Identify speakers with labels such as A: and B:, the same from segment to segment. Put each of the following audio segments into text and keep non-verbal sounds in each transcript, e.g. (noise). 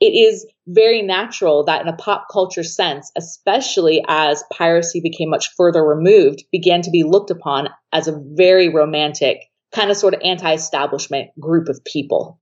A: It is very natural that in a pop culture sense, especially as piracy became much further removed, began to be looked upon as a very romantic, kind of sort of anti establishment group of people.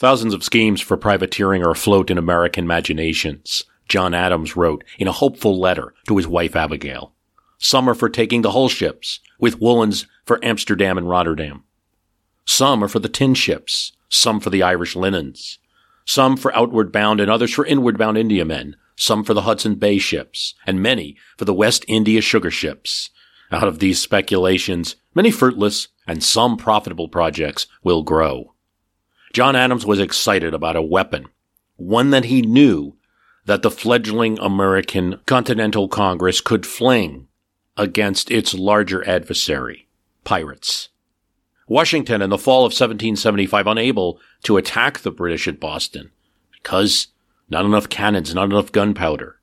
B: Thousands of schemes for privateering are afloat in American imaginations, John Adams wrote in a hopeful letter to his wife Abigail. Some are for taking the whole ships, with woolens for Amsterdam and Rotterdam. Some are for the tin ships, some for the Irish linens, some for outward bound and others for inward bound Indiamen, some for the Hudson Bay ships, and many for the West India sugar ships. Out of these speculations, many fruitless and some profitable projects will grow. John Adams was excited about a weapon, one that he knew that the fledgling American Continental Congress could fling against its larger adversary, pirates. Washington in the fall of 1775 unable to attack the British at Boston because not enough cannons, not enough gunpowder.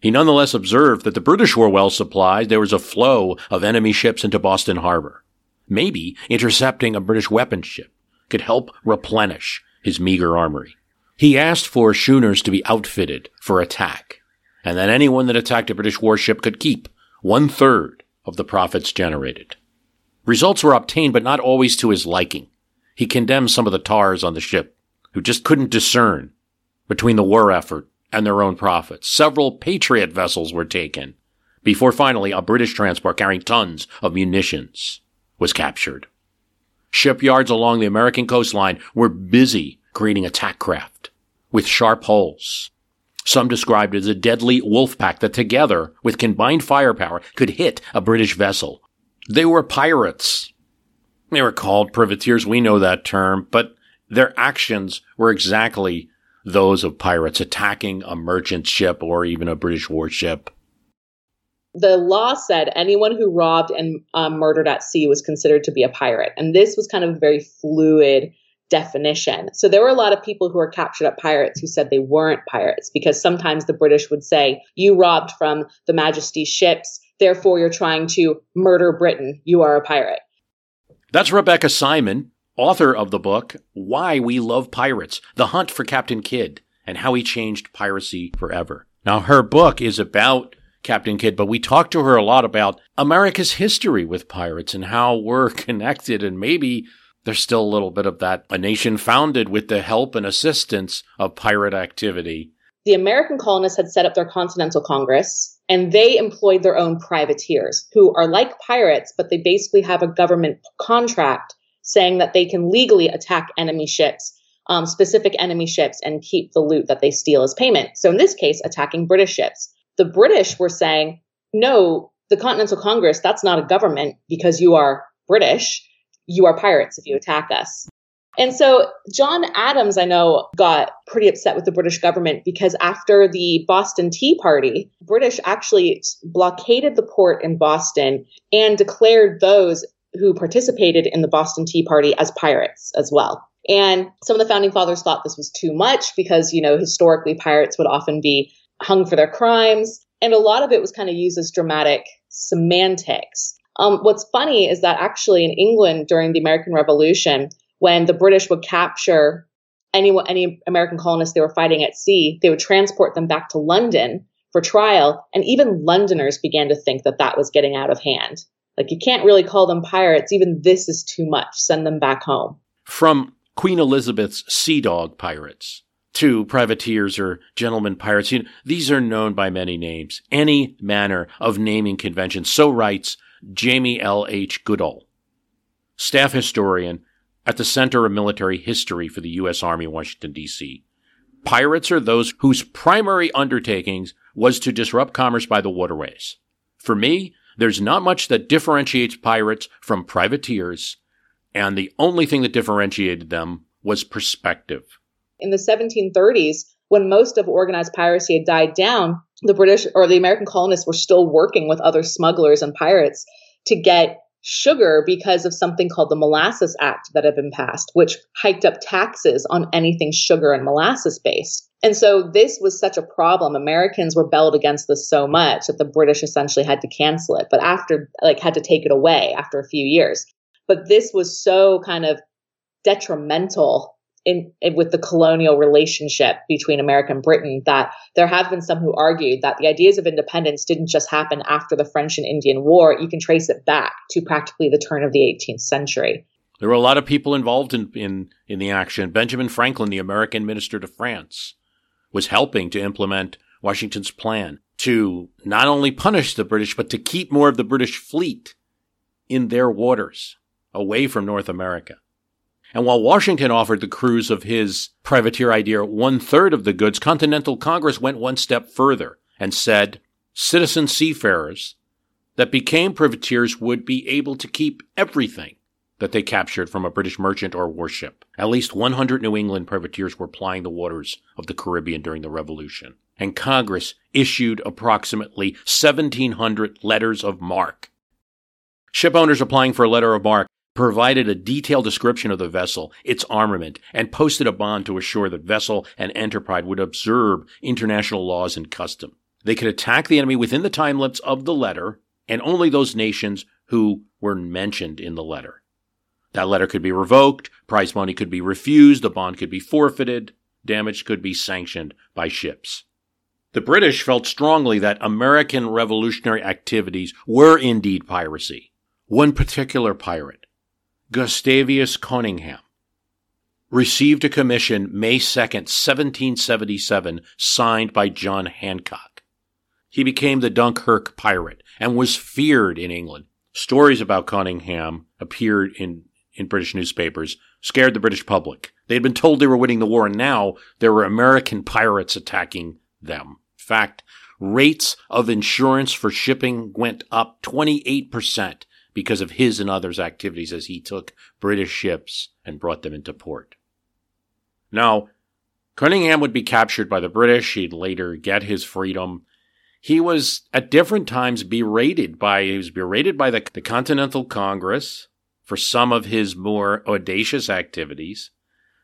B: He nonetheless observed that the British were well supplied. There was a flow of enemy ships into Boston Harbor, maybe intercepting a British weapons ship could help replenish his meager armory. He asked for schooners to be outfitted for attack, and that anyone that attacked a British warship could keep one third of the profits generated. Results were obtained, but not always to his liking. He condemned some of the tars on the ship, who just couldn't discern between the war effort and their own profits. Several Patriot vessels were taken, before finally a British transport carrying tons of munitions was captured. Shipyards along the American coastline were busy creating attack craft with sharp hulls. Some described it as a deadly wolf pack that together, with combined firepower, could hit a British vessel. They were pirates. They were called privateers, we know that term, but their actions were exactly those of pirates attacking a merchant ship or even a British warship
A: the law said anyone who robbed and um, murdered at sea was considered to be a pirate. And this was kind of a very fluid definition. So there were a lot of people who were captured at pirates who said they weren't pirates because sometimes the British would say, You robbed from the Majesty's ships, therefore you're trying to murder Britain. You are a pirate.
B: That's Rebecca Simon, author of the book, Why We Love Pirates The Hunt for Captain Kidd and How He Changed Piracy Forever. Now, her book is about Captain Kidd, but we talked to her a lot about America's history with pirates and how we're (laughs) connected and maybe there's still a little bit of that a nation founded with the help and assistance of pirate activity.
A: The American colonists had set up their Continental Congress and they employed their own privateers who are like pirates, but they basically have a government contract saying that they can legally attack enemy ships, um, specific enemy ships, and keep the loot that they steal as payment. So in this case, attacking British ships the British were saying, no, the Continental Congress, that's not a government because you are British. You are pirates if you attack us. And so John Adams, I know, got pretty upset with the British government because after the Boston Tea Party, British actually blockaded the port in Boston and declared those who participated in the Boston Tea Party as pirates as well. And some of the founding fathers thought this was too much because, you know, historically pirates would often be hung for their crimes. And a lot of it was kind of used as dramatic semantics. Um, what's funny is that actually in England during the American Revolution, when the British would capture any, any American colonists they were fighting at sea, they would transport them back to London for trial. And even Londoners began to think that that was getting out of hand. Like, you can't really call them pirates. Even this is too much. Send them back home.
B: From Queen Elizabeth's Sea Dog pirates to privateers or gentlemen pirates. You know, these are known by many names. Any manner of naming convention. So writes Jamie L. H. Goodall, staff historian at the Center of Military History for the U.S. Army, Washington, D.C. Pirates are those whose primary undertakings was to disrupt commerce by the waterways. For me, there's not much that differentiates pirates from privateers, and the only thing that differentiated them was perspective.
A: In the 1730s, when most of organized piracy had died down, the British or the American colonists were still working with other smugglers and pirates to get sugar because of something called the Molasses Act that had been passed, which hiked up taxes on anything sugar and molasses based. And so this was such a problem. Americans rebelled against this so much that the British essentially had to cancel it, but after, like, had to take it away after a few years. But this was so kind of detrimental in, in, with the colonial relationship between America and Britain that there have been some who argued that the ideas of independence didn't just happen after the French and Indian War. You can trace it back to practically the turn of the 18th century.
B: There were a lot of people involved in, in, in the action. Benjamin Franklin, the American minister to France, was helping to implement Washington's plan to not only punish the British, but to keep more of the British fleet in their waters away from North America. And while Washington offered the crews of his privateer idea one third of the goods, Continental Congress went one step further and said citizen seafarers that became privateers would be able to keep everything that they captured from a British merchant or warship. At least 100 New England privateers were plying the waters of the Caribbean during the Revolution. And Congress issued approximately 1,700 letters of marque. Ship owners applying for a letter of marque provided a detailed description of the vessel, its armament, and posted a bond to assure that vessel and enterprise would observe international laws and custom. They could attack the enemy within the time limits of the letter, and only those nations who were mentioned in the letter. That letter could be revoked, prize money could be refused, the bond could be forfeited, damage could be sanctioned by ships. The British felt strongly that American revolutionary activities were indeed piracy. One particular pirate, Gustavus Conyngham, received a commission May 2nd, 1777, signed by John Hancock. He became the Dunkirk pirate and was feared in England. Stories about Conyngham appeared in, in British newspapers, scared the British public. They had been told they were winning the war, and now there were American pirates attacking them. In fact, rates of insurance for shipping went up 28% because of his and others' activities as he took British ships and brought them into port. Now, Conyngham would be captured by the British. He'd later get his freedom. He was at different times berated by he was berated by the, the Continental Congress for some of his more audacious activities.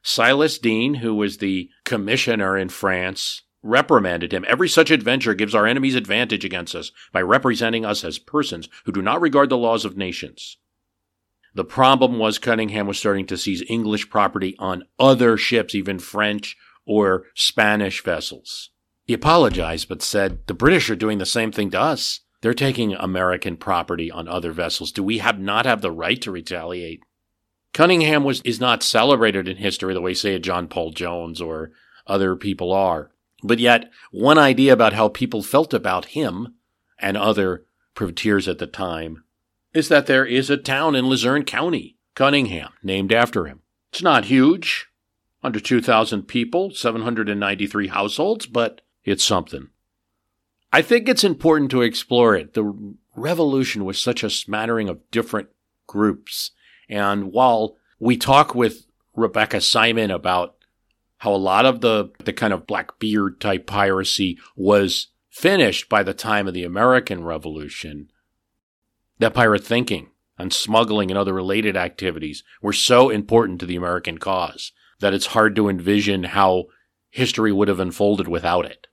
B: Silas Deane, who was the commissioner in France, reprimanded him. Every such adventure gives our enemies advantage against us by representing us as persons who do not regard the laws of nations. The problem was Conyngham was starting to seize English property on other ships, even French or Spanish vessels. He apologized, but said, the British are doing the same thing to us. They're taking American property on other vessels. Do we have not have the right to retaliate? Conyngham was, is not celebrated in history the way, say, John Paul Jones or other people are. But yet, one idea about how people felt about him and other privateers at the time is that there is a town in Luzerne County, Conyngham, named after him. It's not huge, under 2,000 people, 793 households, but it's something. I think it's important to explore it. The revolution was such a smattering of different groups. And while we talk with Rebecca Simon about how a lot of the, the kind of Blackbeard type piracy was finished by the time of the American Revolution. That pirate thinking and smuggling and other related activities were so important to the American cause that it's hard to envision how history would have unfolded without it.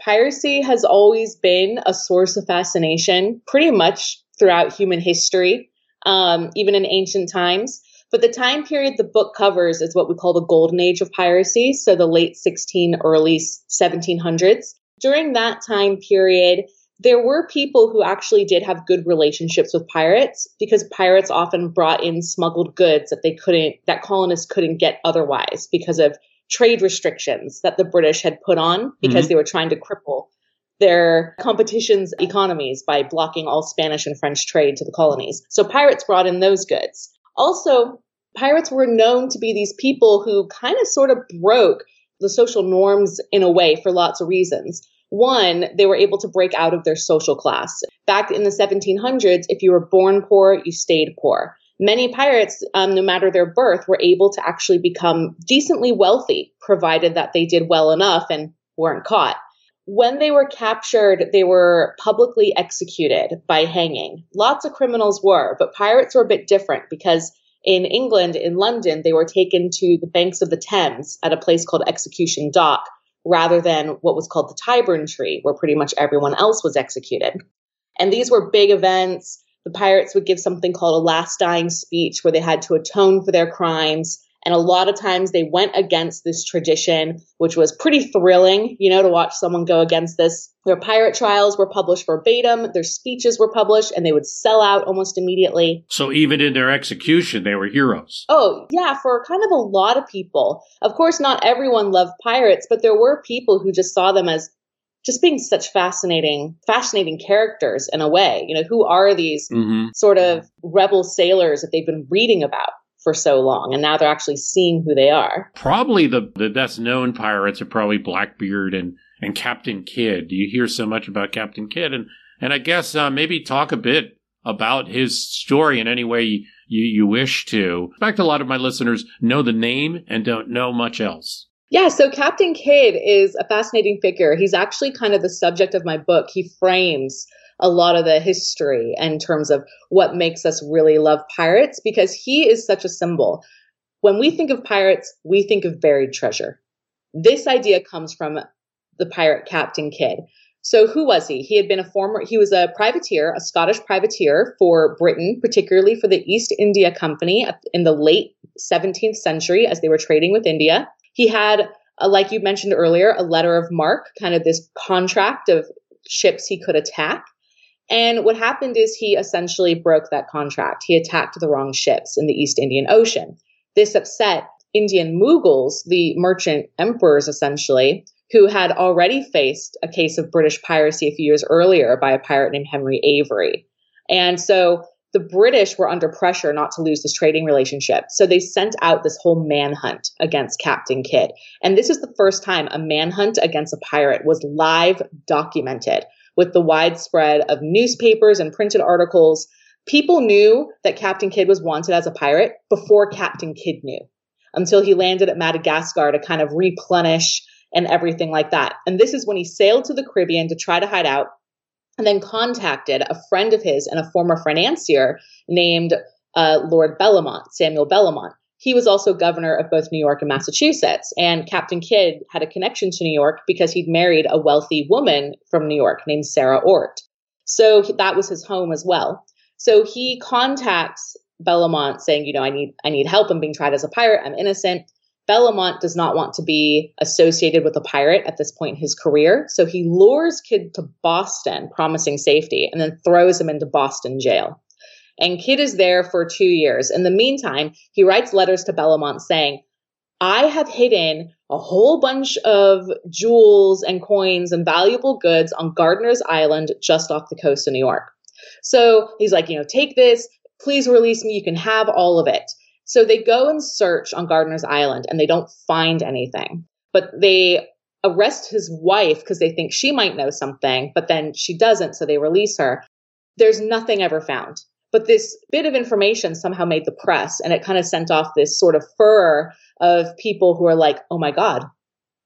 A: Piracy has always been a source of fascination pretty much throughout human history, um, even in ancient times. But the time period the book covers is what we call the golden age of piracy, so the late 16, early 1700s. During that time period, there were people who actually did have good relationships with pirates because pirates often brought in smuggled goods that they couldn't that colonists couldn't get otherwise because of trade restrictions that the British had put on because mm-hmm. they were trying to cripple their competition's economies by blocking all Spanish and French trade to the colonies. So pirates brought in those goods. Also, pirates were known to be these people who kind of sort of broke the social norms in a way for lots of reasons. One, they were able to break out of their social class. Back in the 1700s, if you were born poor, you stayed poor. Many pirates, um, no matter their birth, were able to actually become decently wealthy, provided that they did well enough and weren't caught. When they were captured, they were publicly executed by hanging. Lots of criminals were, but pirates were a bit different because in England, in London, they were taken to the banks of the Thames at a place called Execution Dock rather than what was called the Tyburn Tree, where pretty much everyone else was executed. And these were big events. The pirates would give something called a last dying speech where they had to atone for their crimes. And a lot of times they went against this tradition, which was pretty thrilling, you know, to watch someone go against this. Their pirate trials were published verbatim, their speeches were published, and they would sell out almost immediately.
B: So even in their execution, they were heroes.
A: Oh, yeah, for kind of a lot of people. Of course, not everyone loved pirates, but there were people who just saw them as just being such fascinating, fascinating characters in a way. You know, who are these mm-hmm. sort of rebel sailors that they've been reading about? For so long, and now they're actually seeing who they are.
B: Probably the, the best known pirates are probably Blackbeard and, and Captain Kidd. Do you hear so much about Captain Kidd? And, and I guess uh, maybe talk a bit about his story in any way you, you wish to. In fact, a lot of my listeners know the name and don't know much else.
A: Yeah, so Captain Kidd is a fascinating figure. He's actually kind of the subject of my book. He frames a lot of the history in terms of what makes us really love pirates because he is such a symbol. When we think of pirates, we think of buried treasure. This idea comes from the pirate Captain Kidd. So who was he? He had been a former, he was a privateer, a Scottish privateer for Britain, particularly for the East India Company in the late 17th century as they were trading with India. He had, uh, like you mentioned earlier, a letter of marque, kind of this contract of ships he could attack. And what happened is he essentially broke that contract. He attacked the wrong ships in the East Indian Ocean. This upset Indian Mughals, the merchant emperors essentially, who had already faced a case of British piracy a few years earlier by a pirate named Henry Avery. And so the British were under pressure not to lose this trading relationship. So they sent out this whole manhunt against Captain Kidd. And this is the first time a manhunt against a pirate was live documented with the widespread of newspapers and printed articles, people knew that Captain Kidd was wanted as a pirate before Captain Kidd knew until he landed at Madagascar to kind of replenish and everything like that. And this is when he sailed to the Caribbean to try to hide out and then contacted a friend of his and a former financier named uh, Lord Bellomont, Samuel Bellomont he was also governor of both New York and Massachusetts. And Captain Kidd had a connection to New York because he'd married a wealthy woman from New York named Sarah Oort. So that was his home as well. So he contacts Bellomont saying, you know, I need I need help. I'm being tried as a pirate. I'm innocent. Bellomont does not want to be associated with a pirate at this point in his career. So he lures Kidd to Boston, promising safety, and then throws him into Boston jail. And Kidd is there for two years. In the meantime, he writes letters to Bellomont saying, I have hidden a whole bunch of jewels and coins and valuable goods on Gardiner's Island just off the coast of New York. So he's like, you know, take this, please release me, you can have all of it. So they go and search on Gardiner's Island and they don't find anything. But they arrest his wife because they think she might know something, but then she doesn't, so they release her. There's nothing ever found. But this bit of information somehow made the press and it kind of sent off this sort of fur of people who are like, oh my God,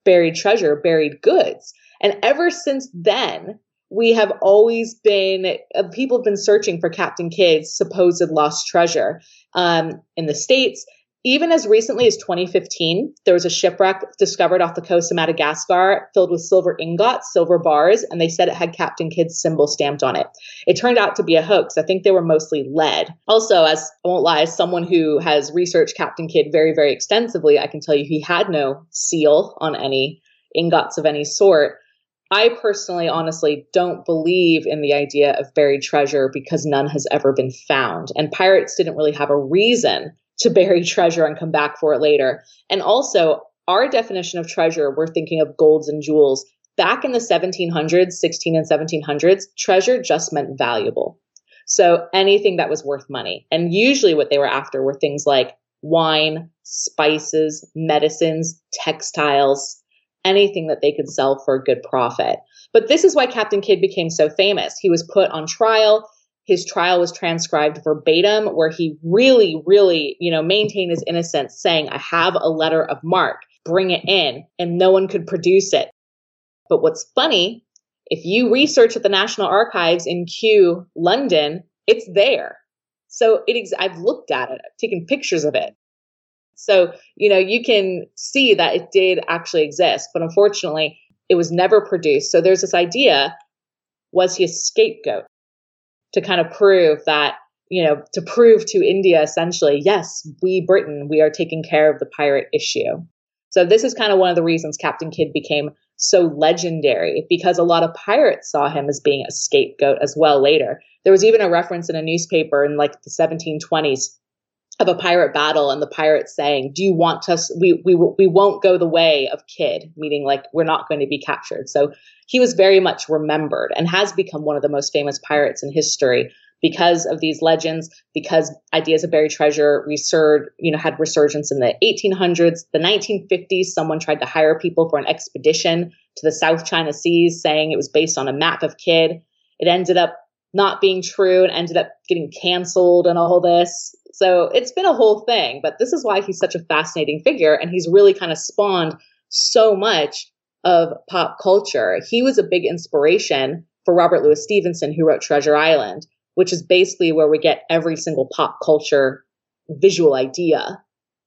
A: buried treasure, buried goods. And ever since then, we have always been, uh, people have been searching for Captain Kidd's supposed lost treasure um, in the States even as recently as 2015, there was a shipwreck discovered off the coast of Madagascar filled with silver ingots, silver bars, and they said it had Captain Kidd's symbol stamped on it. It turned out to be a hoax. I think they were mostly lead. Also, as I won't lie, as someone who has researched Captain Kidd very, very extensively, I can tell you he had no seal on any ingots of any sort. I personally, honestly, don't believe in the idea of buried treasure because none has ever been found. And pirates didn't really have a reason to bury treasure and come back for it later. And also, our definition of treasure, we're thinking of golds and jewels. Back in the 1700s, 16 and 1700s, treasure just meant valuable. So anything that was worth money. And usually what they were after were things like wine, spices, medicines, textiles, anything that they could sell for a good profit. But this is why Captain Kidd became so famous. He was put on trial. His trial was transcribed verbatim, where he really, really, you know, maintained his innocence, saying, I have a letter of marque, bring it in. And no one could produce it. But what's funny, if you research at the National Archives in Kew, London, it's there. So it ex- I've looked at it, I've taken pictures of it. So, you know, you can see that it did actually exist, but unfortunately, it was never produced. So there's this idea was he a scapegoat to kind of prove that, you know, to prove to India essentially, yes, we, Britain, we are taking care of the pirate issue. So this is kind of one of the reasons Captain Kidd became so legendary because a lot of pirates saw him as being a scapegoat as well later. There was even a reference in a newspaper in like the 1720s of a pirate battle and the pirates saying, "Do you want us? We we we won't go the way of Kidd," meaning like we're not going to be captured. So he was very much remembered and has become one of the most famous pirates in history because of these legends. Because ideas of buried treasure resurged, you know, had resurgence in the 1800s, the 1950s. Someone tried to hire people for an expedition to the South China Seas, saying it was based on a map of Kidd. It ended up not being true and ended up getting canceled and all this. So it's been a whole thing, but this is why he's such a fascinating figure and he's really kind of spawned so much of pop culture. He was a big inspiration for Robert Louis Stevenson, who wrote Treasure Island, which is basically where we get every single pop culture visual idea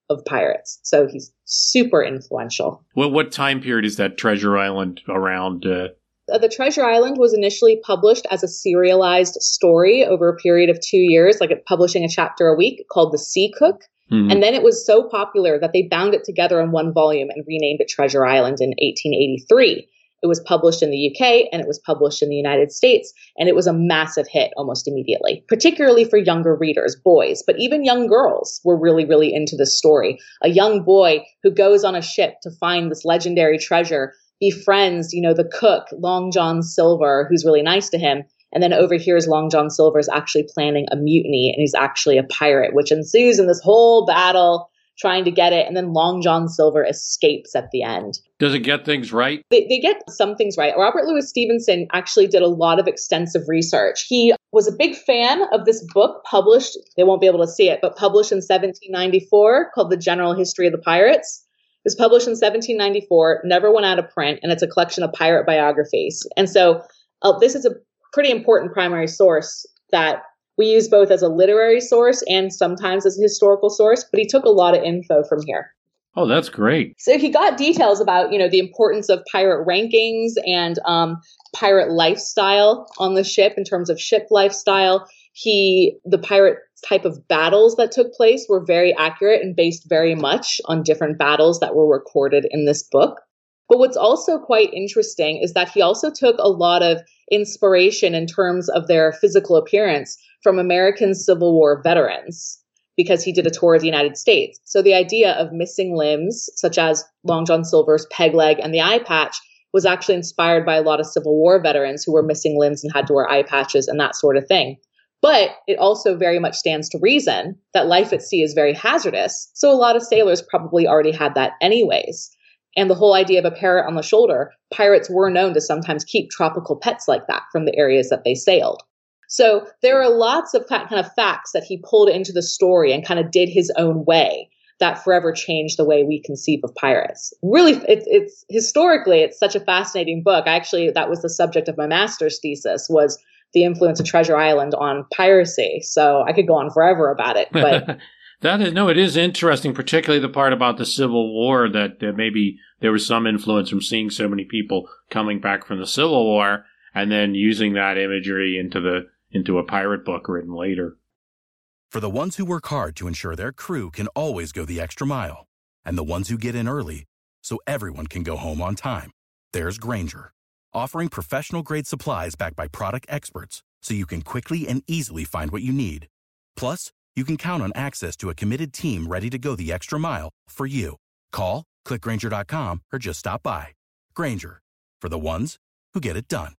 A: of pirates. So he's super influential.
B: Well, what time period is that Treasure Island around? Uh,
A: the Treasure Island was initially published as a serialized story over a period of two years, like publishing a chapter a week called The Sea Cook. Mm-hmm. And then it was so popular that they bound it together in one volume and renamed it Treasure Island in 1883. It was published in the UK and it was published in the United States, and it was a massive hit almost immediately, particularly for younger readers, boys, but even young girls were really, really into this story. A young boy who goes on a ship to find this legendary treasure befriends, you know, the cook, Long John Silver, who's really nice to him. And then overhears Long John Silver is actually planning a mutiny and he's actually a pirate, which ensues in this whole battle trying to get it. And then Long John Silver escapes at the end.
B: Does it get things right?
A: They, they get some things right. Robert Louis Stevenson actually did a lot of extensive research. He was a big fan of this book published, they won't be able to see it, but published in 1794 called The General History of the Pirates. It was published in 1794, never went out of print, and it's a collection of pirate biographies. And so uh, this is a pretty important primary source that we use both as a literary source and sometimes as a historical source, but he took a lot of info from here.
B: Oh, that's great.
A: So he got details about, you know, the importance of pirate rankings and um, pirate lifestyle on the ship in terms of ship lifestyle. He, the pirate type of battles that took place were very accurate and based very much on different battles that were recorded in this book. But what's also quite interesting is that he also took a lot of inspiration in terms of their physical appearance from American Civil War veterans because he did a tour of the United States. So the idea of missing limbs, such as Long John Silver's peg leg and the eye patch, was actually inspired by a lot of Civil War veterans who were missing limbs and had to wear eye patches and that sort of thing. But it also very much stands to reason that life at sea is very hazardous. So a lot of sailors probably already had that anyways. And the whole idea of a parrot on the shoulder, pirates were known to sometimes keep tropical pets like that from the areas that they sailed. So there are lots of kind of facts that he pulled into the story and kind of did his own way that forever changed the way we conceive of pirates. Really, it's, it's historically, it's such a fascinating book. I actually, that was the subject of my master's thesis was the influence of Treasure Island on piracy. So I could go on forever about it, but. (laughs)
B: that is no, it is interesting, particularly the part about the Civil War that uh, maybe there was some influence from seeing so many people coming back from the Civil War and then using that imagery into the into a pirate book written later.
C: For the ones who work hard to ensure their crew can always go the extra mile, and the ones who get in early so everyone can go home on time, there's Grainger offering professional grade supplies backed by product experts so you can quickly and easily find what you need. Plus, you can count on access to a committed team ready to go the extra mile for you. Call, Click Grainger.com or just stop by. Grainger, for the ones who get it done.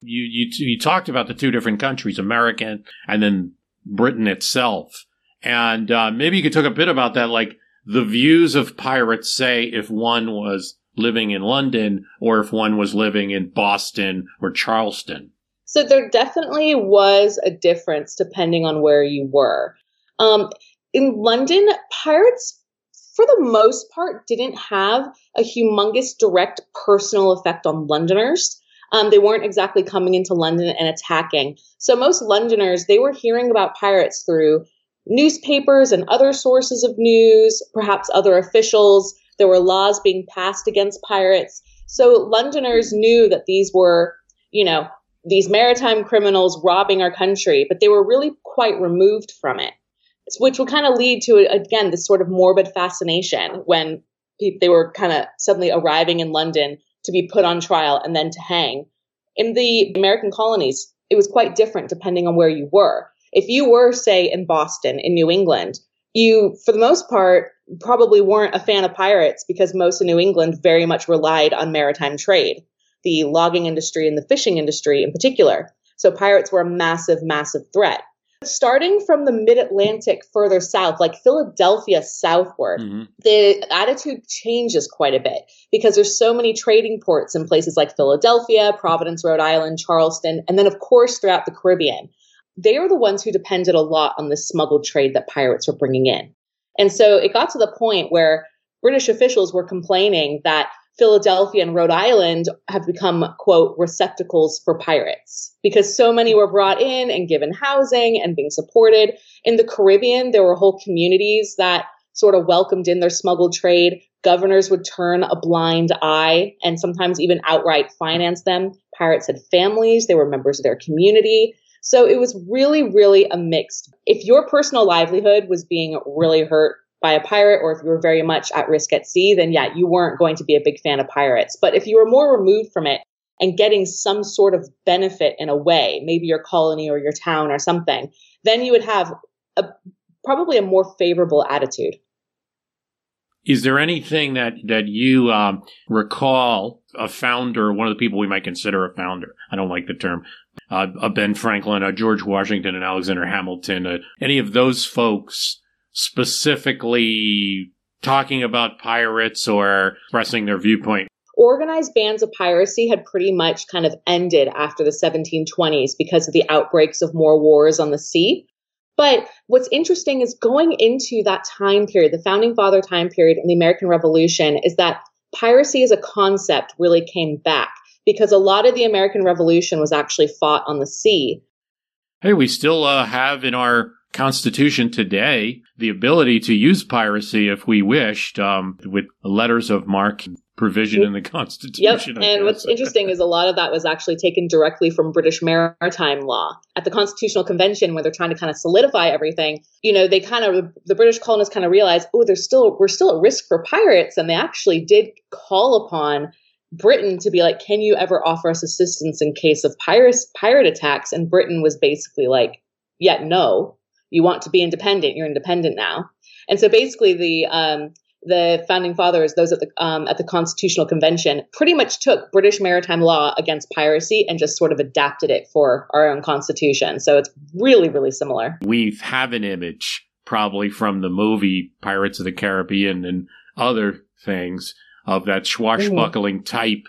B: You, you, you talked about the two different countries, American and then Britain itself. And uh, maybe you could talk a bit about that, like the views of pirates, say, if one was living in London or if one was living in Boston or Charleston.
A: So there definitely was a difference depending on where you were. Um, in London, pirates, for the most part, didn't have a humongous direct personal effect on Londoners. Um, they weren't exactly coming into London and attacking. So most Londoners, they were hearing about pirates through newspapers and other sources of news, perhaps other officials. There were laws being passed against pirates. So Londoners knew that these were, you know, these maritime criminals robbing our country, but they were really quite removed from it, which would kind of lead to, again, this sort of morbid fascination when they were kind of suddenly arriving in London to be put on trial and then to hang. In the American colonies, it was quite different depending on where you were. If you were, say, in Boston, in New England, you, for the most part, probably weren't a fan of pirates because most of New England very much relied on maritime trade, the logging industry and the fishing industry in particular. So pirates were a massive, massive threat. Starting from the mid Atlantic further south, like Philadelphia southward, mm-hmm. the attitude changes quite a bit because there's so many trading ports in places like Philadelphia, Providence, Rhode Island, Charleston, and then, of course, throughout the Caribbean. They are the ones who depended a lot on the smuggled trade that pirates were bringing in. And so it got to the point where British officials were complaining that Philadelphia and Rhode Island have become, quote, receptacles for pirates because so many were brought in and given housing and being supported. In the Caribbean, there were whole communities that sort of welcomed in their smuggled trade. Governors would turn a blind eye and sometimes even outright finance them. Pirates had families, they were members of their community. So it was really, really a mixed. If your personal livelihood was being really hurt by a pirate or if you were very much at risk at sea, then yeah, you weren't going to be a big fan of pirates. But if you were more removed from it and getting some sort of benefit in a way, maybe your colony or your town or something, then you would have a, probably a more favorable attitude.
B: Is there anything that that you um, recall a founder, one of the people we might consider a founder? I don't like the term. Uh, a Ben Franklin, a George Washington, and Alexander Hamilton. Uh, any of those folks specifically talking about pirates or expressing their viewpoint?
A: Organized bands of piracy had pretty much kind of ended after the 1720s because of the outbreaks of more wars on the sea. But what's interesting is going into that time period, the founding father time period in the American Revolution, is that piracy as a concept really came back because a lot of the American Revolution was actually fought on the sea.
B: Hey, we still uh, have in our Constitution today the ability to use piracy if we wished, um, with letters of marque provision in the Constitution.
A: Yep. And what's interesting is a lot of that was actually taken directly from British maritime law. At the Constitutional Convention, where they're trying to kind of solidify everything, you know, they kind of the British colonists kind of realized, oh, there's still we're still at risk for pirates, and they actually did call upon Britain to be like, can you ever offer us assistance in case of pirates pirate attacks? And Britain was basically like, yeah, no you want to be independent, you're independent now. And so basically the um, the founding fathers, those at the um, at the Constitutional Convention, pretty much took British maritime law against piracy and just sort of adapted it for our own constitution. So it's really, really similar.
B: We have an image probably from the movie Pirates of the Caribbean and other things of that swashbuckling type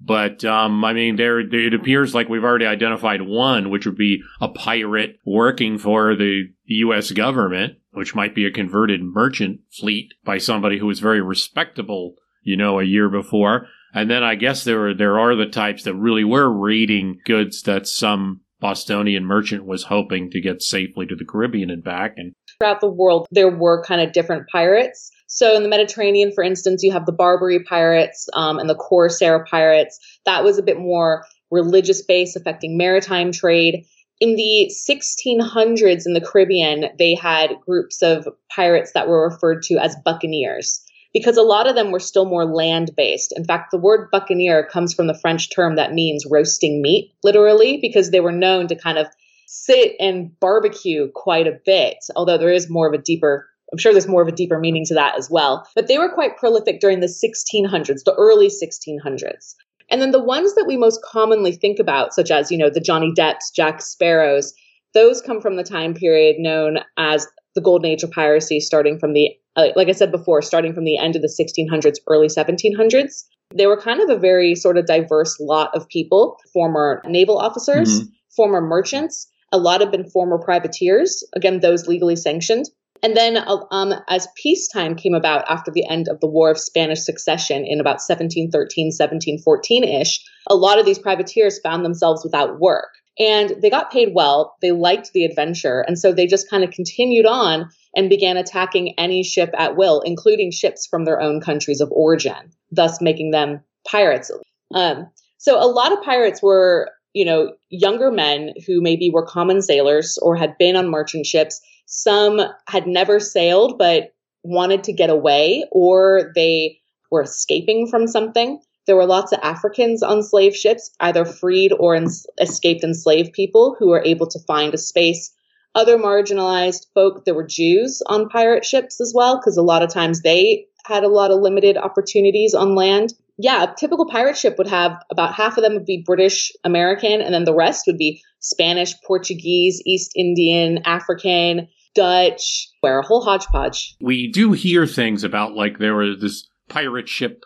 B: but um, I mean, there it appears like we've already identified one, which would be a pirate working for the U.S. government, which might be a converted merchant fleet by somebody who was very respectable, you know, a year before. And then I guess there are there are the types that really were raiding goods that some Bostonian merchant was hoping to get safely to the Caribbean and back. And
A: throughout the world, there were kind of different pirates. So in the Mediterranean, for instance, you have the Barbary pirates um, and the Corsair pirates. That was a bit more religious based, affecting maritime trade. In the 1600s in the Caribbean, they had groups of pirates that were referred to as buccaneers because a lot of them were still more land based. In fact, the word buccaneer comes from the French term that means roasting meat, literally, because they were known to kind of sit and barbecue quite a bit, although there is more of a deeper I'm sure there's more of a deeper meaning to that as well. But they were quite prolific during the 1600s, the early 1600s. And then the ones that we most commonly think about, such as, you know, the Johnny Depps, Jack Sparrows, those come from the time period known as the golden age of piracy, starting from the, uh, like I said before, starting from the end of the 1600s, early 1700s. They were kind of a very sort of diverse lot of people, former naval officers, mm-hmm. former merchants. A lot have been former privateers, again, those legally sanctioned. And then, uh, um, as peacetime came about after the end of the War of Spanish Succession in about 1713, 1714 ish, a lot of these privateers found themselves without work. And they got paid well. They liked the adventure. And so they just kind of continued on and began attacking any ship at will, including ships from their own countries of origin, thus making them pirates. Um, so a lot of pirates were, you know, younger men who maybe were common sailors or had been on merchant ships some had never sailed but wanted to get away or they were escaping from something. There were lots of Africans on slave ships, either freed or escaped enslaved people who were able to find a space. Other marginalized folk, there were Jews on pirate ships as well, because a lot of times they had a lot of limited opportunities on land. Yeah, a typical pirate ship would have about half of them would be British American, and then the rest would be Spanish, Portuguese, East Indian, African, Dutch, where a whole hodgepodge.
B: We do hear things about like there was this pirate ship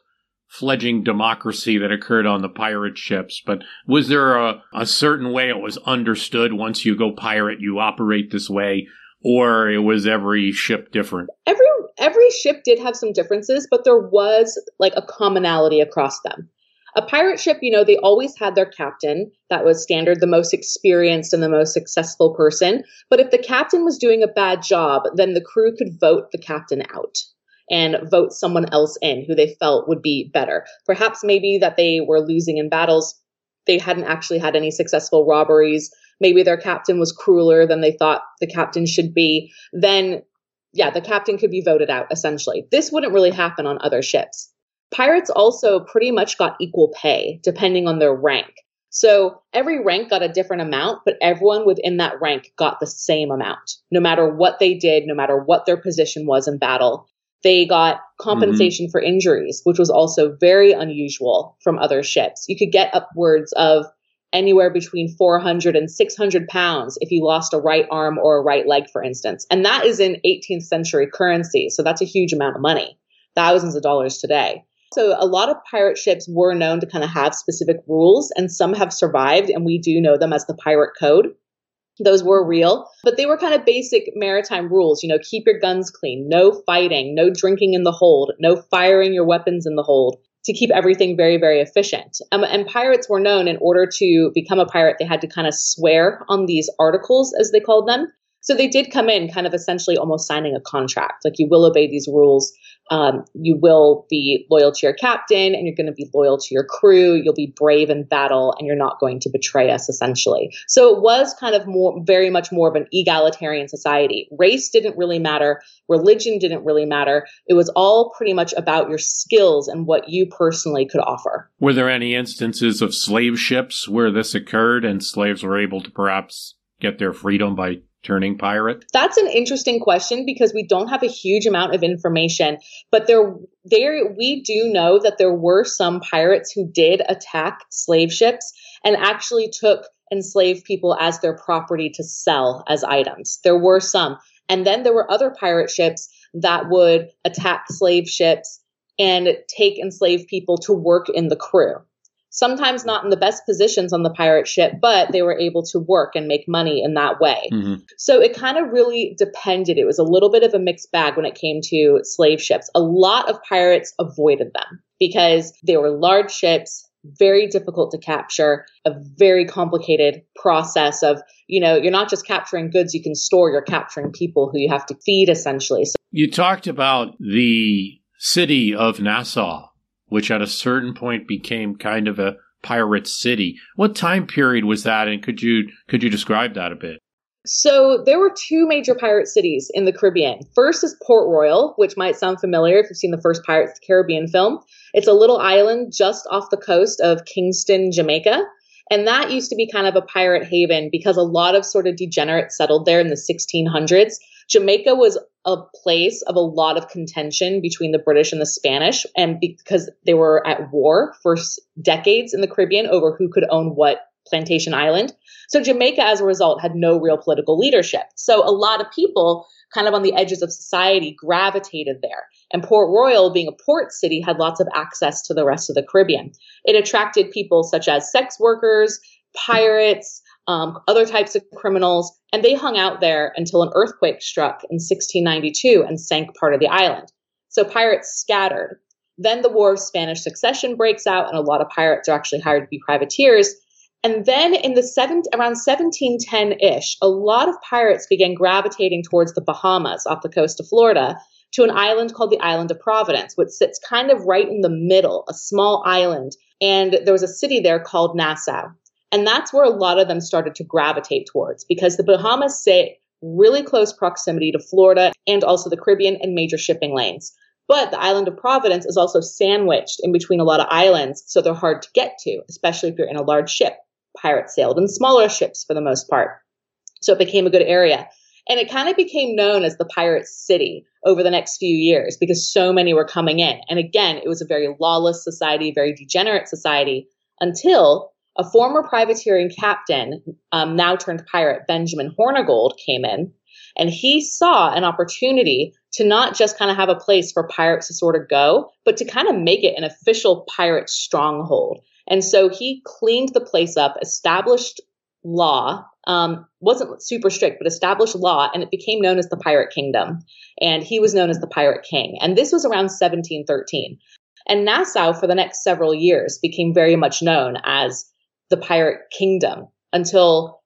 B: fledging democracy that occurred on the pirate ships, but was there a, a certain way it was understood once you go pirate, you operate this way, or it was every ship different?
A: Every every ship did have some differences, but there was like a commonality across them. A pirate ship, you know, they always had their captain. That was standard, the most experienced and the most successful person. But if the captain was doing a bad job, then the crew could vote the captain out and vote someone else in who they felt would be better. Perhaps maybe that they were losing in battles. They hadn't actually had any successful robberies. Maybe their captain was crueler than they thought the captain should be. Then, yeah, the captain could be voted out essentially. This wouldn't really happen on other ships. Pirates also pretty much got equal pay depending on their rank. So every rank got a different amount, but everyone within that rank got the same amount, no matter what they did, no matter what their position was in battle. They got compensation mm-hmm. for injuries, which was also very unusual from other ships. You could get upwards of anywhere between 400 and 600 pounds if you lost a right arm or a right leg, for instance. And that is in 18th century currency. So that's a huge amount of money, thousands of dollars today. So a lot of pirate ships were known to kind of have specific rules, and some have survived, and we do know them as the Pirate Code. Those were real, but they were kind of basic maritime rules. You know, keep your guns clean, no fighting, no drinking in the hold, no firing your weapons in the hold to keep everything very, very efficient. Um, and pirates were known in order to become a pirate, they had to kind of swear on these articles, as they called them. So they did come in kind of essentially almost signing a contract. Like you will obey these rules um, you will be loyal to your captain and you're going to be loyal to your crew. You'll be brave in battle and you're not going to betray us, essentially. So it was kind of more, very much more of an egalitarian society. Race didn't really matter. Religion didn't really matter. It was all pretty much about your skills and what you personally could offer.
B: Were there any instances of slave ships where this occurred and slaves were able to perhaps get their freedom by turning pirate?
A: That's an interesting question because we don't have a huge amount of information, but there there we do know that there were some pirates who did attack slave ships and actually took enslaved people as their property to sell as items. There were some. And then there were other pirate ships that would attack slave ships and take enslaved people to work in the crew sometimes not in the best positions on the pirate ship, but they were able to work and make money in that way. Mm-hmm. So it kind of really depended. It was a little bit of a mixed bag when it came to slave ships. A lot of pirates avoided them because they were large ships, very difficult to capture, a very complicated process of, you know, you're not just capturing goods you can store, you're capturing people who you have to feed essentially. So-
B: you talked about the city of Nassau which at a certain point became kind of a pirate city. What time period was that, and could you could you describe that a bit?
A: So there were two major pirate cities in the Caribbean. First is Port Royal, which might sound familiar if you've seen the first Pirates of the Caribbean film. It's a little island just off the coast of Kingston, Jamaica. And that used to be kind of a pirate haven because a lot of sort of degenerates settled there in the 1600s. Jamaica was a place of a lot of contention between the British and the Spanish, and because they were at war for decades in the Caribbean over who could own what plantation island. So Jamaica, as a result, had no real political leadership. So a lot of people kind of on the edges of society gravitated there. And Port Royal, being a port city, had lots of access to the rest of the Caribbean. It attracted people such as sex workers, pirates, um, other types of criminals, and they hung out there until an earthquake struck in 1692 and sank part of the island. So pirates scattered. Then the War of Spanish Succession breaks out, and a lot of pirates are actually hired to be privateers. And then in the seven, around 1710-ish, a lot of pirates began gravitating towards the Bahamas off the coast of Florida to an island called the Island of Providence, which sits kind of right in the middle, a small island. And there was a city there called Nassau. And that's where a lot of them started to gravitate towards because the Bahamas sit really close proximity to Florida and also the Caribbean and major shipping lanes. But the island of Providence is also sandwiched in between a lot of islands, so they're hard to get to, especially if you're in a large ship. Pirates sailed in smaller ships for the most part. So it became a good area. And it kind of became known as the pirate city over the next few years because so many were coming in. And again, it was a very lawless society, very degenerate society until a former privateering captain, um, now turned pirate, Benjamin Hornigold, came in and he saw an opportunity to not just kind of have a place for pirates to sort of go, but to kind of make it an official pirate stronghold. And so he cleaned the place up, established law, um, wasn't super strict, but established law, and it became known as the Pirate Kingdom. And he was known as the Pirate King. And this was around 1713. And Nassau, for the next several years, became very much known as the Pirate Kingdom until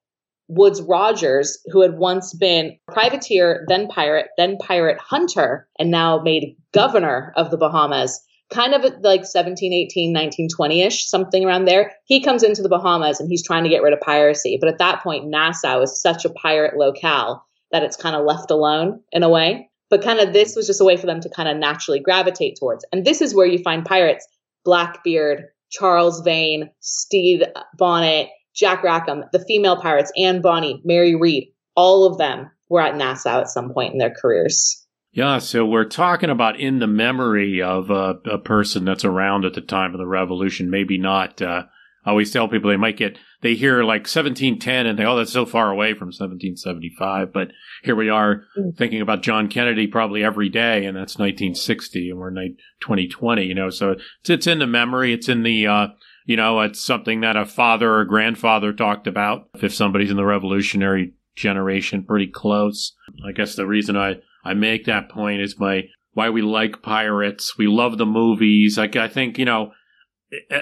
A: Woodes Rogers, who had once been privateer, then pirate, then pirate hunter, and now made governor of the Bahamas, kind of like 1718, 1920 ish, something around there. He comes into the Bahamas and he's trying to get rid of piracy. But at that point, Nassau is such a pirate locale that it's kind of left alone in a way. But kind of this was just a way for them to kind of naturally gravitate towards. And this is where you find pirates Blackbeard, Charles Vane, Stede Bonnet, Jack Rackham, the female pirates, Anne Bonny, Mary Read, all of them were at Nassau at some point in their careers.
B: Yeah, so we're talking about in the memory of a, a person that's around at the time of the revolution. Maybe not. Uh, I always tell people they might get they hear like 1710 and they oh that's so far away from 1775, but here we are mm. thinking about John Kennedy probably every day, and that's 1960, and we're in 2020. You know, so it's it's in the memory. It's in the uh, you know, it's something that a father or grandfather talked about. If somebody's in the revolutionary generation, pretty close. I guess the reason I I make that point is my why we like pirates. We love the movies. Like I think you know,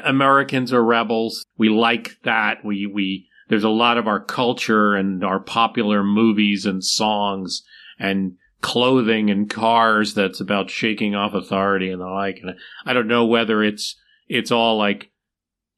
B: Americans are rebels. We like that. We we there's a lot of our culture and our popular movies and songs and clothing and cars that's about shaking off authority and the like. And I don't know whether it's it's all like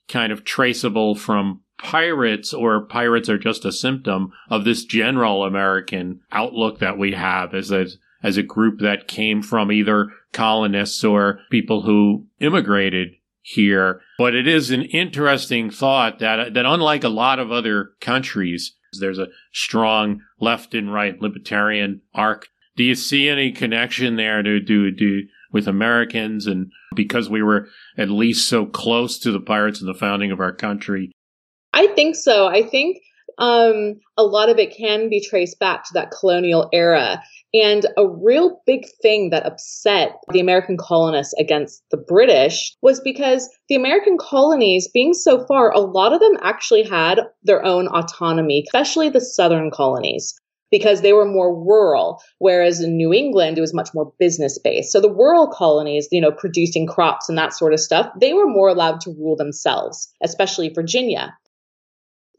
B: kind of traceable from pirates or pirates are just a symptom of this general American outlook that we have as a, as a group that came from either colonists or people who immigrated here. But it is an interesting thought that, that unlike a lot of other countries, there's a strong left and right libertarian arc. Do you see any connection there to, do, do, with Americans and because we were at least so close to the pirates in the founding of our country,
A: I think so. I think um, a lot of it can be traced back to that colonial era. And a real big thing that upset the American colonists against the British was because the American colonies, being so far, a lot of them actually had their own autonomy, especially the southern colonies. Because they were more rural, whereas in New England, it was much more business based. So the rural colonies, you know, producing crops and that sort of stuff, they were more allowed to rule themselves, especially Virginia.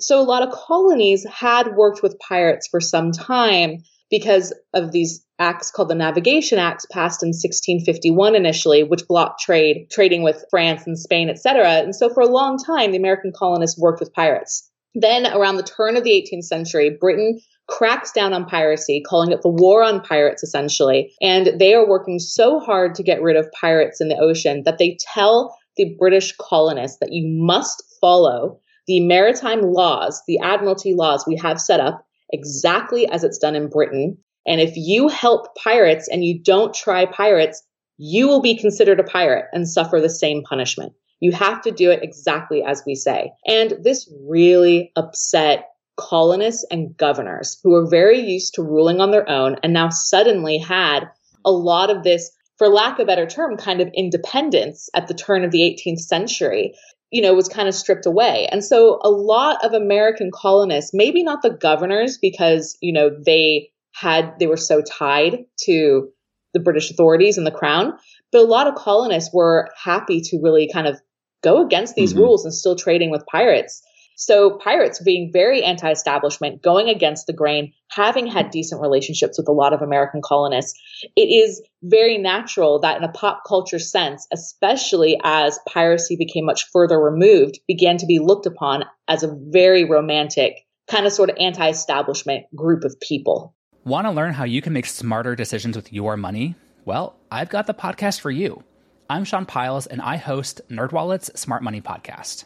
A: So a lot of colonies had worked with pirates for some time because of these acts called the Navigation Acts passed in 1651 initially, which blocked trade, trading with France and Spain, etc. And so for a long time, the American colonists worked with pirates. Then around the turn of the 18th century, Britain cracks down on piracy, calling it the war on pirates essentially. And they are working so hard to get rid of pirates in the ocean that they tell the British colonists that you must follow the maritime laws, the admiralty laws we have set up exactly as it's done in Britain. And if you help pirates and you don't try pirates, you will be considered a pirate and suffer the same punishment. You have to do it exactly as we say. And this really upset colonists and governors who were very used to ruling on their own and now suddenly had a lot of this, for lack of a better term, kind of independence at the turn of the 18th century, you know, was kind of stripped away. And so a lot of American colonists, maybe not the governors because, you know, they had, they were so tied to the British authorities and the crown, but a lot of colonists were happy to really kind of go against these mm-hmm. rules and still trading with pirates. So pirates being very anti-establishment, going against the grain, having had decent relationships with a lot of American colonists, it is very natural that in a pop culture sense, especially as piracy became much further removed, began to be looked upon as a very romantic, kind of sort of anti-establishment group of people.
D: Want to learn how you can make smarter decisions with your money? Well, I've got the podcast for you. I'm Sean Pyles and I host NerdWallet's Smart Money Podcast.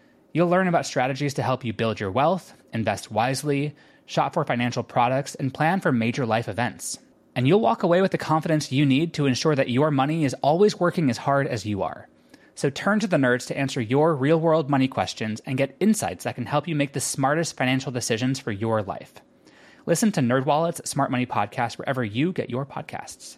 D: You'll learn about strategies to help you build your wealth, invest wisely, shop for financial products, and plan for major life events. And you'll walk away with the confidence you need to ensure that your money is always working as hard as you are. So turn to the nerds to answer your real world money questions and get insights that can help you make the smartest financial decisions for your life. Listen to NerdWallet's Smart Money Podcast wherever you get your podcasts.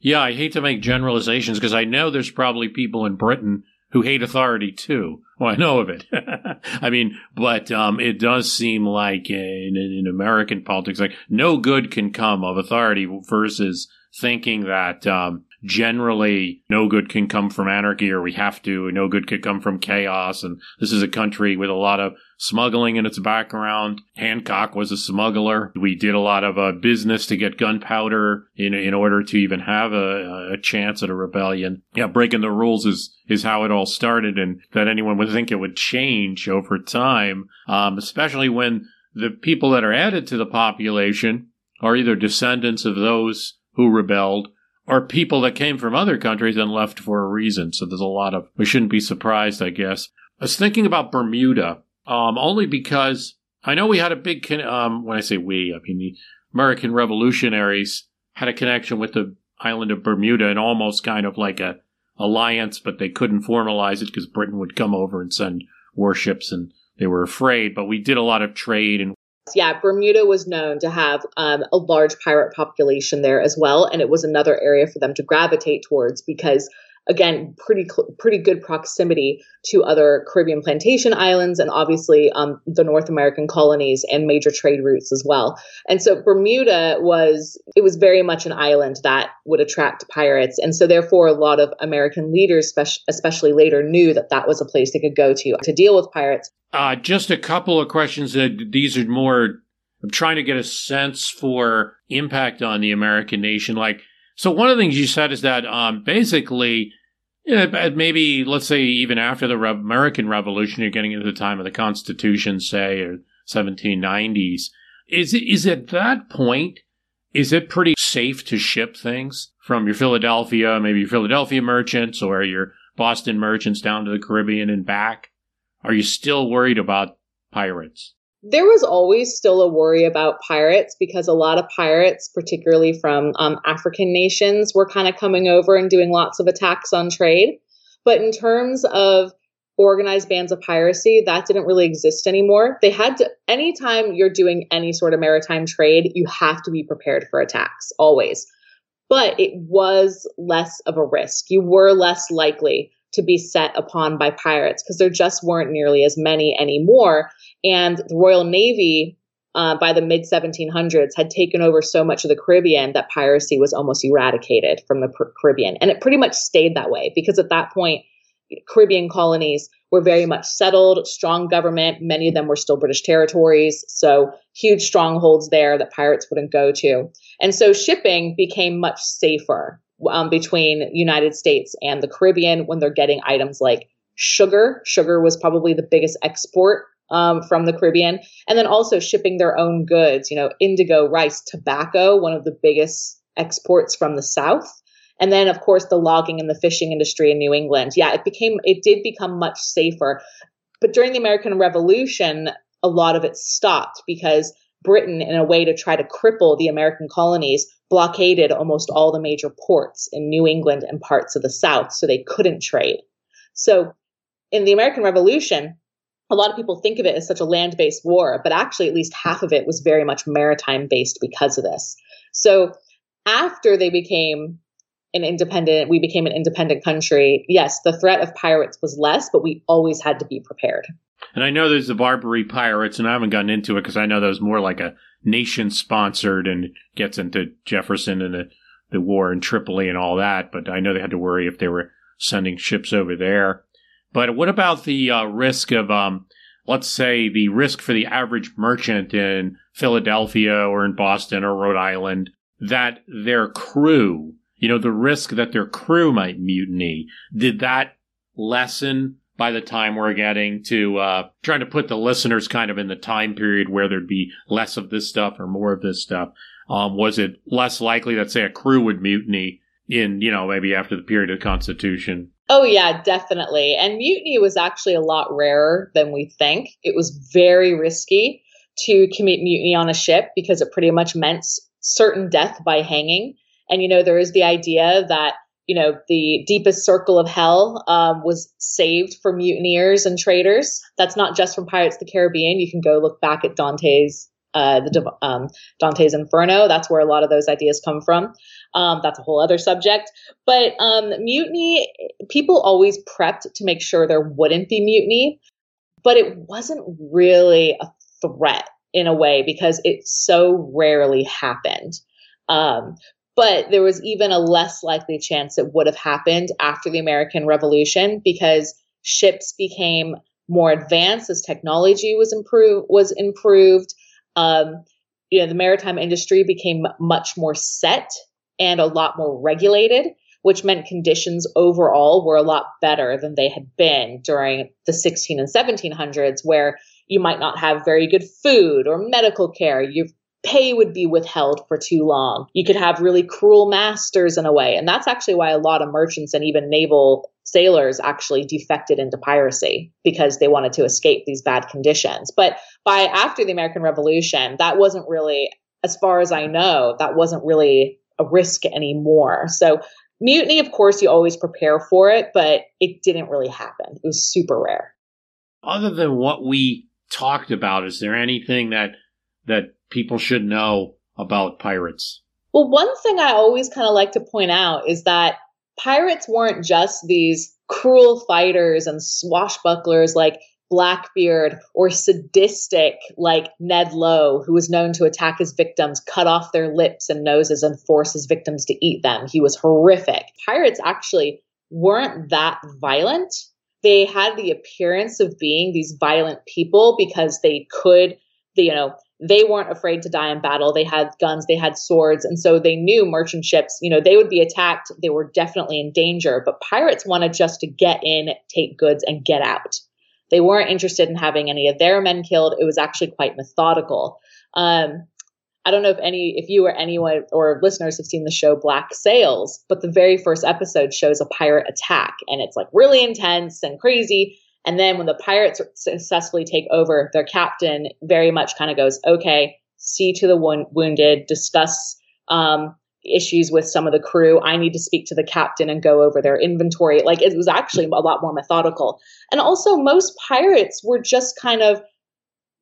B: Yeah, I hate to make generalizations because I know there's probably people in Britain who hate authority too. Well, I know of it. (laughs) I mean, but um, it does seem like in, in, American politics, like no good can come of authority versus thinking that um, generally no good can come from anarchy or we have to, no good could come from chaos. And this is a country with a lot of smuggling in its background. Hancock was a smuggler. We did a lot of uh, business to get gunpowder in in order to even have a, a chance at a rebellion. Yeah, breaking the rules is is how it all started, and that anyone would think it would change over time, um, especially when the people that are added to the population are either descendants of those who rebelled or people that came from other countries and left for a reason. So there's a lot of, we shouldn't be surprised, I guess. I was thinking about Bermuda, um, only because I know we had a big, um, when I say we, I mean the American revolutionaries had a connection with the island of Bermuda and almost kind of like a alliance, but they couldn't formalize it because Britain would come over and send warships and they were afraid. But we did a lot of trade and
A: yeah, Bermuda was known to have um, a large pirate population there as well, and it was another area for them to gravitate towards because, again, pretty pretty good proximity to other Caribbean plantation islands and obviously um, the North American colonies and major trade routes as well. And so Bermuda was it was very much an island that would attract pirates, and so therefore a lot of American leaders, especially later, knew that that was a place they could go to to deal with pirates.
B: Uh, just a couple of questions that these are more, I'm trying to get a sense for impact on the American nation. Like, so one of the things you said is that, um, basically, you know, maybe let's say even after the Re- American Revolution, you're getting into the time of the Constitution, say, or 1790s. Is it, is at that point, is it pretty safe to ship things from your Philadelphia, maybe your Philadelphia merchants or your Boston merchants down to the Caribbean and back? Are you still worried about pirates?
A: There was always still a worry about pirates because a lot of pirates, particularly from um, African nations, were kind of coming over and doing lots of attacks on trade. But in terms of organized bands of piracy, that didn't really exist anymore. They had to, anytime you're doing any sort of maritime trade, you have to be prepared for attacks, always. But it was less of a risk. You were less likely to be set upon by pirates because there just weren't nearly as many anymore. And the Royal Navy, uh, by the mid 1700s, had taken over so much of the Caribbean that piracy was almost eradicated from the Caribbean. And it pretty much stayed that way because at that point, Caribbean colonies were very much settled, strong government. Many of them were still British territories. So huge strongholds there that pirates wouldn't go to. And so shipping became much safer um, between United States and the Caribbean when they're getting items like sugar. Sugar was probably the biggest export um, from the Caribbean. And then also shipping their own goods, you know, indigo, rice, tobacco, one of the biggest exports from the South. And then, of course, the logging and the fishing industry in New England. Yeah, it became, it did become much safer. But during the American Revolution, a lot of it stopped because Britain, in a way to try to cripple the American colonies, blockaded almost all the major ports in New England and parts of the South so they couldn't trade. So in the American Revolution, a lot of people think of it as such a land based war, but actually, at least half of it was very much maritime based because of this. So after they became an independent, we became an independent country. Yes, the threat of pirates was less, but we always had to be prepared.
B: And I know there's the Barbary pirates, and I haven't gotten into it because I know that was more like a nation sponsored and gets into Jefferson and the, the war in Tripoli and all that. But I know they had to worry if they were sending ships over there. But what about the uh, risk of, um, let's say, the risk for the average merchant in Philadelphia or in Boston or Rhode Island that their crew you know, the risk that their crew might mutiny, did that lessen by the time we're getting to uh, trying to put the listeners kind of in the time period where there'd be less of this stuff or more of this stuff? Um, was it less likely that, say, a crew would mutiny in, you know, maybe after the period of the Constitution?
A: Oh, yeah, definitely. And mutiny was actually a lot rarer than we think. It was very risky to commit mutiny on a ship because it pretty much meant certain death by hanging. And, you know, there is the idea that, you know, the deepest circle of hell um, was saved for mutineers and traitors. That's not just from Pirates of the Caribbean. You can go look back at Dante's uh, the um, Dante's Inferno. That's where a lot of those ideas come from. Um, that's a whole other subject. But um, mutiny, people always prepped to make sure there wouldn't be mutiny, but it wasn't really a threat in a way because it so rarely happened. Um, but there was even a less likely chance it would have happened after the American Revolution because ships became more advanced as technology was improved was improved. Um, you know, the maritime industry became much more set and a lot more regulated, which meant conditions overall were a lot better than they had been during the 16 and 1700s, where you might not have very good food or medical care. You've pay would be withheld for too long. You could have really cruel masters in a way. And that's actually why a lot of merchants and even naval sailors actually defected into piracy because they wanted to escape these bad conditions. But by after the American Revolution, that wasn't really, as far as I know, that wasn't really a risk anymore. So mutiny, of course, you always prepare for it, but it didn't really happen. It was super rare.
B: Other than what we talked about, is there anything that that people should know about pirates?
A: Well, one thing I always kind of like to point out is that pirates weren't just these cruel fighters and swashbucklers like Blackbeard or sadistic like Ned Lowe, who was known to attack his victims, cut off their lips and noses, and force his victims to eat them. He was horrific. Pirates actually weren't that violent. They had the appearance of being these violent people because they could, you know, they weren't afraid to die in battle. They had guns, they had swords, and so they knew merchant ships, you know, they would be attacked. They were definitely in danger, but pirates wanted just to get in, take goods, and get out. They weren't interested in having any of their men killed. It was actually quite methodical. Um, I don't know if any, if you or anyone or listeners have seen the show Black Sails, but the very first episode shows a pirate attack, and it's like really intense and crazy. And then when the pirates successfully take over, their captain very much kind of goes, okay, see to the wounded, discuss um, issues with some of the crew. I need to speak to the captain and go over their inventory. Like it was actually a lot more methodical. And also, most pirates were just kind of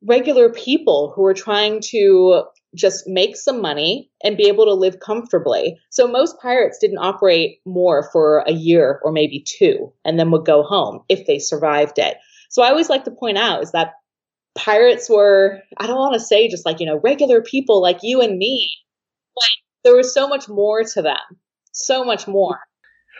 A: regular people who were trying to just make some money and be able to live comfortably. So most pirates didn't operate more for a year or maybe two and then would go home if they survived it. So I always like to point out is that pirates were, I don't want to say just like, you know, regular people like you and me. But there was so much more to them. So much more.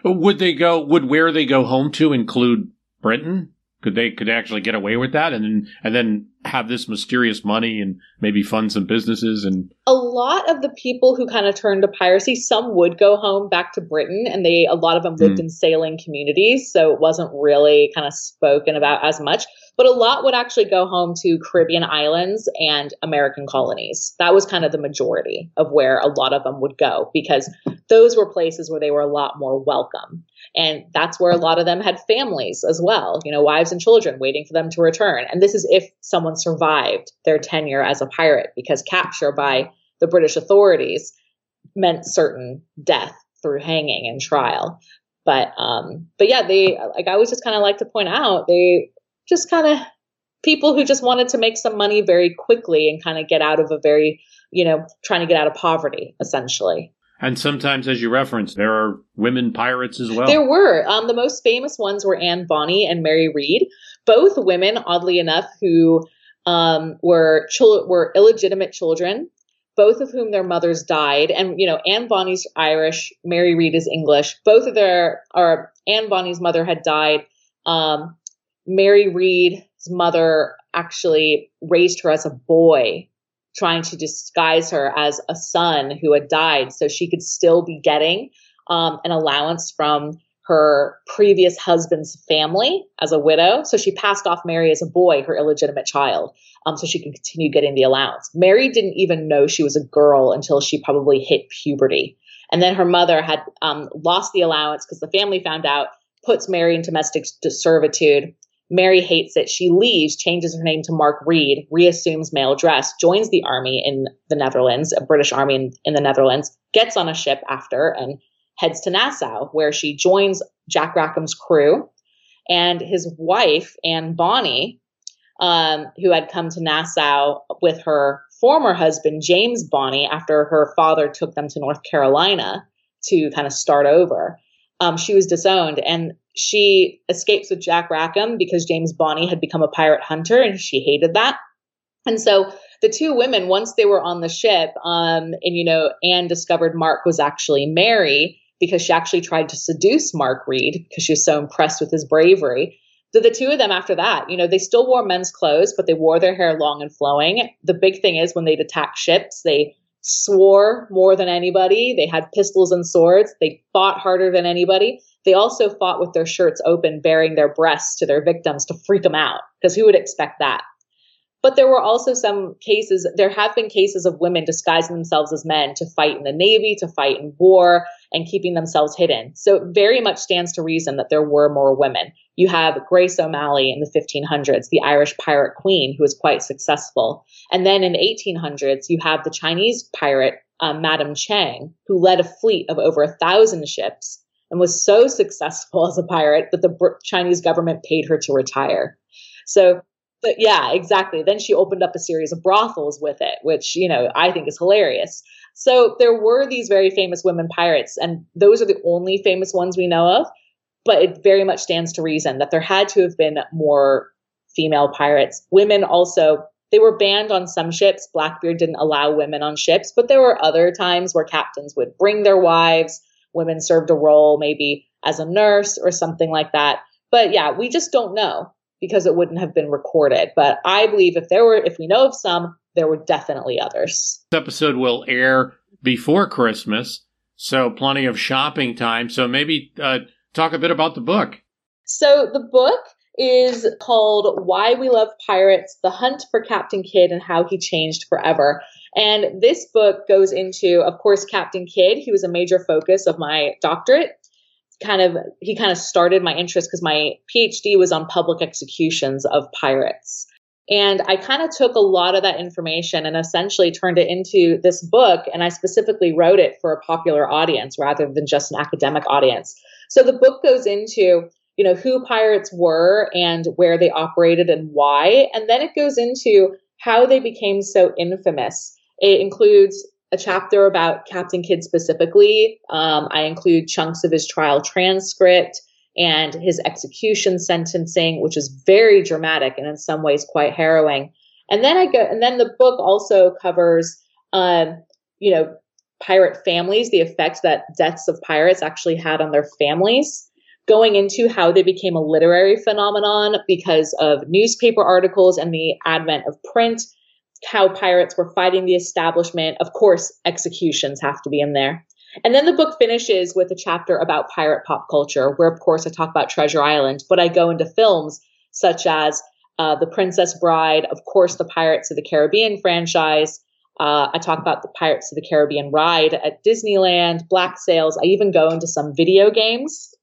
B: Would they go, would where they go home to include Britain? Could they could actually get away with that and then and then have this mysterious money and maybe fund some businesses and
A: a lot of the people who kind of turned to piracy, some would go home back to Britain and they a lot of them lived mm. in sailing communities, so it wasn't really kind of spoken about as much. But a lot would actually go home to Caribbean islands and American colonies. That was kind of the majority of where a lot of them would go because those were places where they were a lot more welcome. And that's where a lot of them had families as well, you know, wives and children waiting for them to return. And this is if someone survived their tenure as a pirate because capture by the British authorities meant certain death through hanging and trial. But um but yeah, they like I always just kind of like to point out they just kind of people who just wanted to make some money very quickly and kind of get out of a very, you know, trying to get out of poverty essentially.
B: And sometimes, as you referenced, there are women pirates as well.
A: There were. Um, the most famous ones were Anne Bonny and Mary Read, both women, oddly enough, who um, were were illegitimate children, both of whom their mothers died. And you know, Anne Bonny's Irish, Mary Read is English. Both of their, or Anne Bonny's mother had died. Um, Mary Read's mother actually raised her as a boy trying to disguise her as a son who had died so she could still be getting um, an allowance from her previous husband's family as a widow. So she passed off Mary as a boy, her illegitimate child, um, so she could continue getting the allowance. Mary didn't even know she was a girl until she probably hit puberty. And then her mother had um, lost the allowance because the family found out, puts Mary in domestic servitude, Mary hates it. She leaves, changes her name to Mark Read, reassumes male dress, joins the army in the Netherlands, a British army in, in the Netherlands, gets on a ship after and heads to Nassau, where she joins Jack Rackham's crew. And his wife, Anne Bonny, um, who had come to Nassau with her former husband, James Bonny, after her father took them to North Carolina to kind of start over. Um, she was disowned. And she escapes with Jack Rackham because James Bonny had become a pirate hunter and she hated that. And so the two women, once they were on the ship, um, and you know, Anne discovered Mark was actually Mary because she actually tried to seduce Mark Read because she was so impressed with his bravery. So the two of them after that, you know, they still wore men's clothes, but they wore their hair long and flowing. The big thing is when they'd attack ships, they swore more than anybody. They had pistols and swords. They fought harder than anybody. They also fought with their shirts open, baring their breasts to their victims to freak them out, because who would expect that? But there were also some cases, there have been cases of women disguising themselves as men to fight in the Navy, to fight in war, and keeping themselves hidden. So it very much stands to reason that there were more women. You have Grace O'Malley in the 1500s, the Irish pirate queen, who was quite successful. And then in the 1800s, you have the Chinese pirate, um, Madame Chang, who led a fleet of over a thousand ships and was so successful (laughs) as a pirate that the Chinese government paid her to retire. So, but yeah, exactly. Then she opened up a series of brothels with it, which, you know, I think is hilarious. So there were these very famous women pirates, and those are the only famous ones we know of. But it very much stands to reason that there had to have been more female pirates. Women also, they were banned on some ships. Blackbeard didn't allow women on ships, but there were other times where captains would bring their wives women served a role maybe as a nurse or something like that. But yeah, we just don't know because it wouldn't have been recorded. But I believe if there were, if we know of some, there were definitely others.
B: This episode will air before Christmas, so plenty of shopping time. So maybe uh, talk a bit about the book.
A: So the book is called Why We Love Pirates The Hunt for Captain Kidd and How He Changed Forever. And this book goes into, of course, Captain Kidd. He was a major focus of my doctorate. Kind of, he kind of started my interest because my PhD was on public executions of pirates. And I kind of took a lot of that information and essentially turned it into this book. And I specifically wrote it for a popular audience rather than just an academic audience. So the book goes into, you know, who pirates were and where they operated and why. And then it goes into how they became so infamous. It includes a chapter about Captain Kidd specifically. Um, I include chunks of his trial transcript and his execution sentencing, which is very dramatic and in some ways quite harrowing. And then I go, and then the book also covers, um, you know, pirate families, the effect that deaths of pirates actually had on their families. going into how they became a literary phenomenon because of newspaper articles and the advent of print, how pirates were fighting the establishment. Of course, executions have to be in there. And then the book finishes with a chapter about pirate pop culture, where, of course, I talk about Treasure Island, but I go into films such as uh, The Princess Bride, of course, the Pirates of the Caribbean franchise. Uh, I talk about the Pirates of the Caribbean ride at Disneyland, Black Sails. I even go into some video games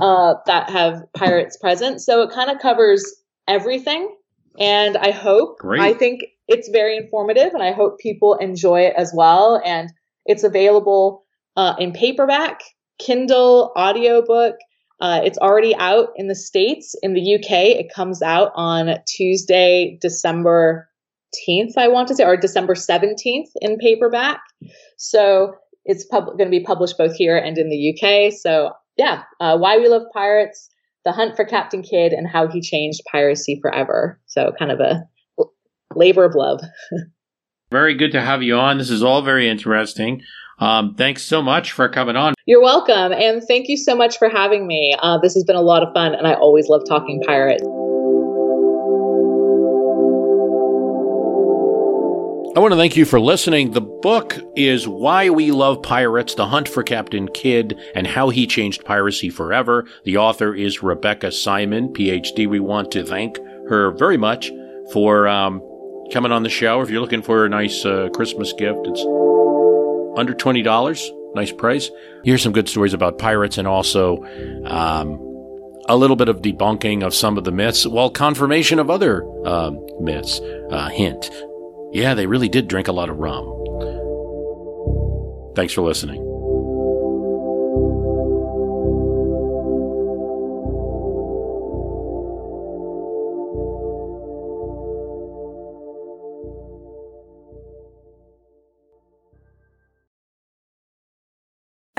A: uh, that have pirates present. So it kind of covers everything. And I hope,
B: Great.
A: I think it's very informative and I hope people enjoy it as well. And it's available uh, in paperback, Kindle, audiobook. Uh, it's already out in the States. In the UK, it comes out on Tuesday, December 10th, I want to say, or December 17th in paperback. So it's pub- going to be published both here and in the UK. So yeah, uh, Why We Love Pirates, The Hunt for Captain Kidd, and How He Changed Piracy Forever. So kind of a labor of love.
B: Very good to have you on. This is all very interesting. Um, thanks so much for coming on.
A: You're welcome. And thank you so much for having me. Uh, this has been a lot of fun, and I always love talking pirates.
B: I want to thank you for listening. The book is Why We Love Pirates The Hunt for Captain Kidd and How He Changed Piracy Forever. The author is Rebecca Simon, PhD. We want to thank her very much for um, coming on the show. If you're looking for a nice uh, Christmas gift, it's under $20. Nice price. Here's some good stories about pirates and also um, a little bit of debunking of some of the myths, while confirmation of other um, myths. Uh, hint. Yeah, they really did drink a lot of rum. Thanks for listening.